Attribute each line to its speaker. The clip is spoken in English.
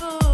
Speaker 1: We'll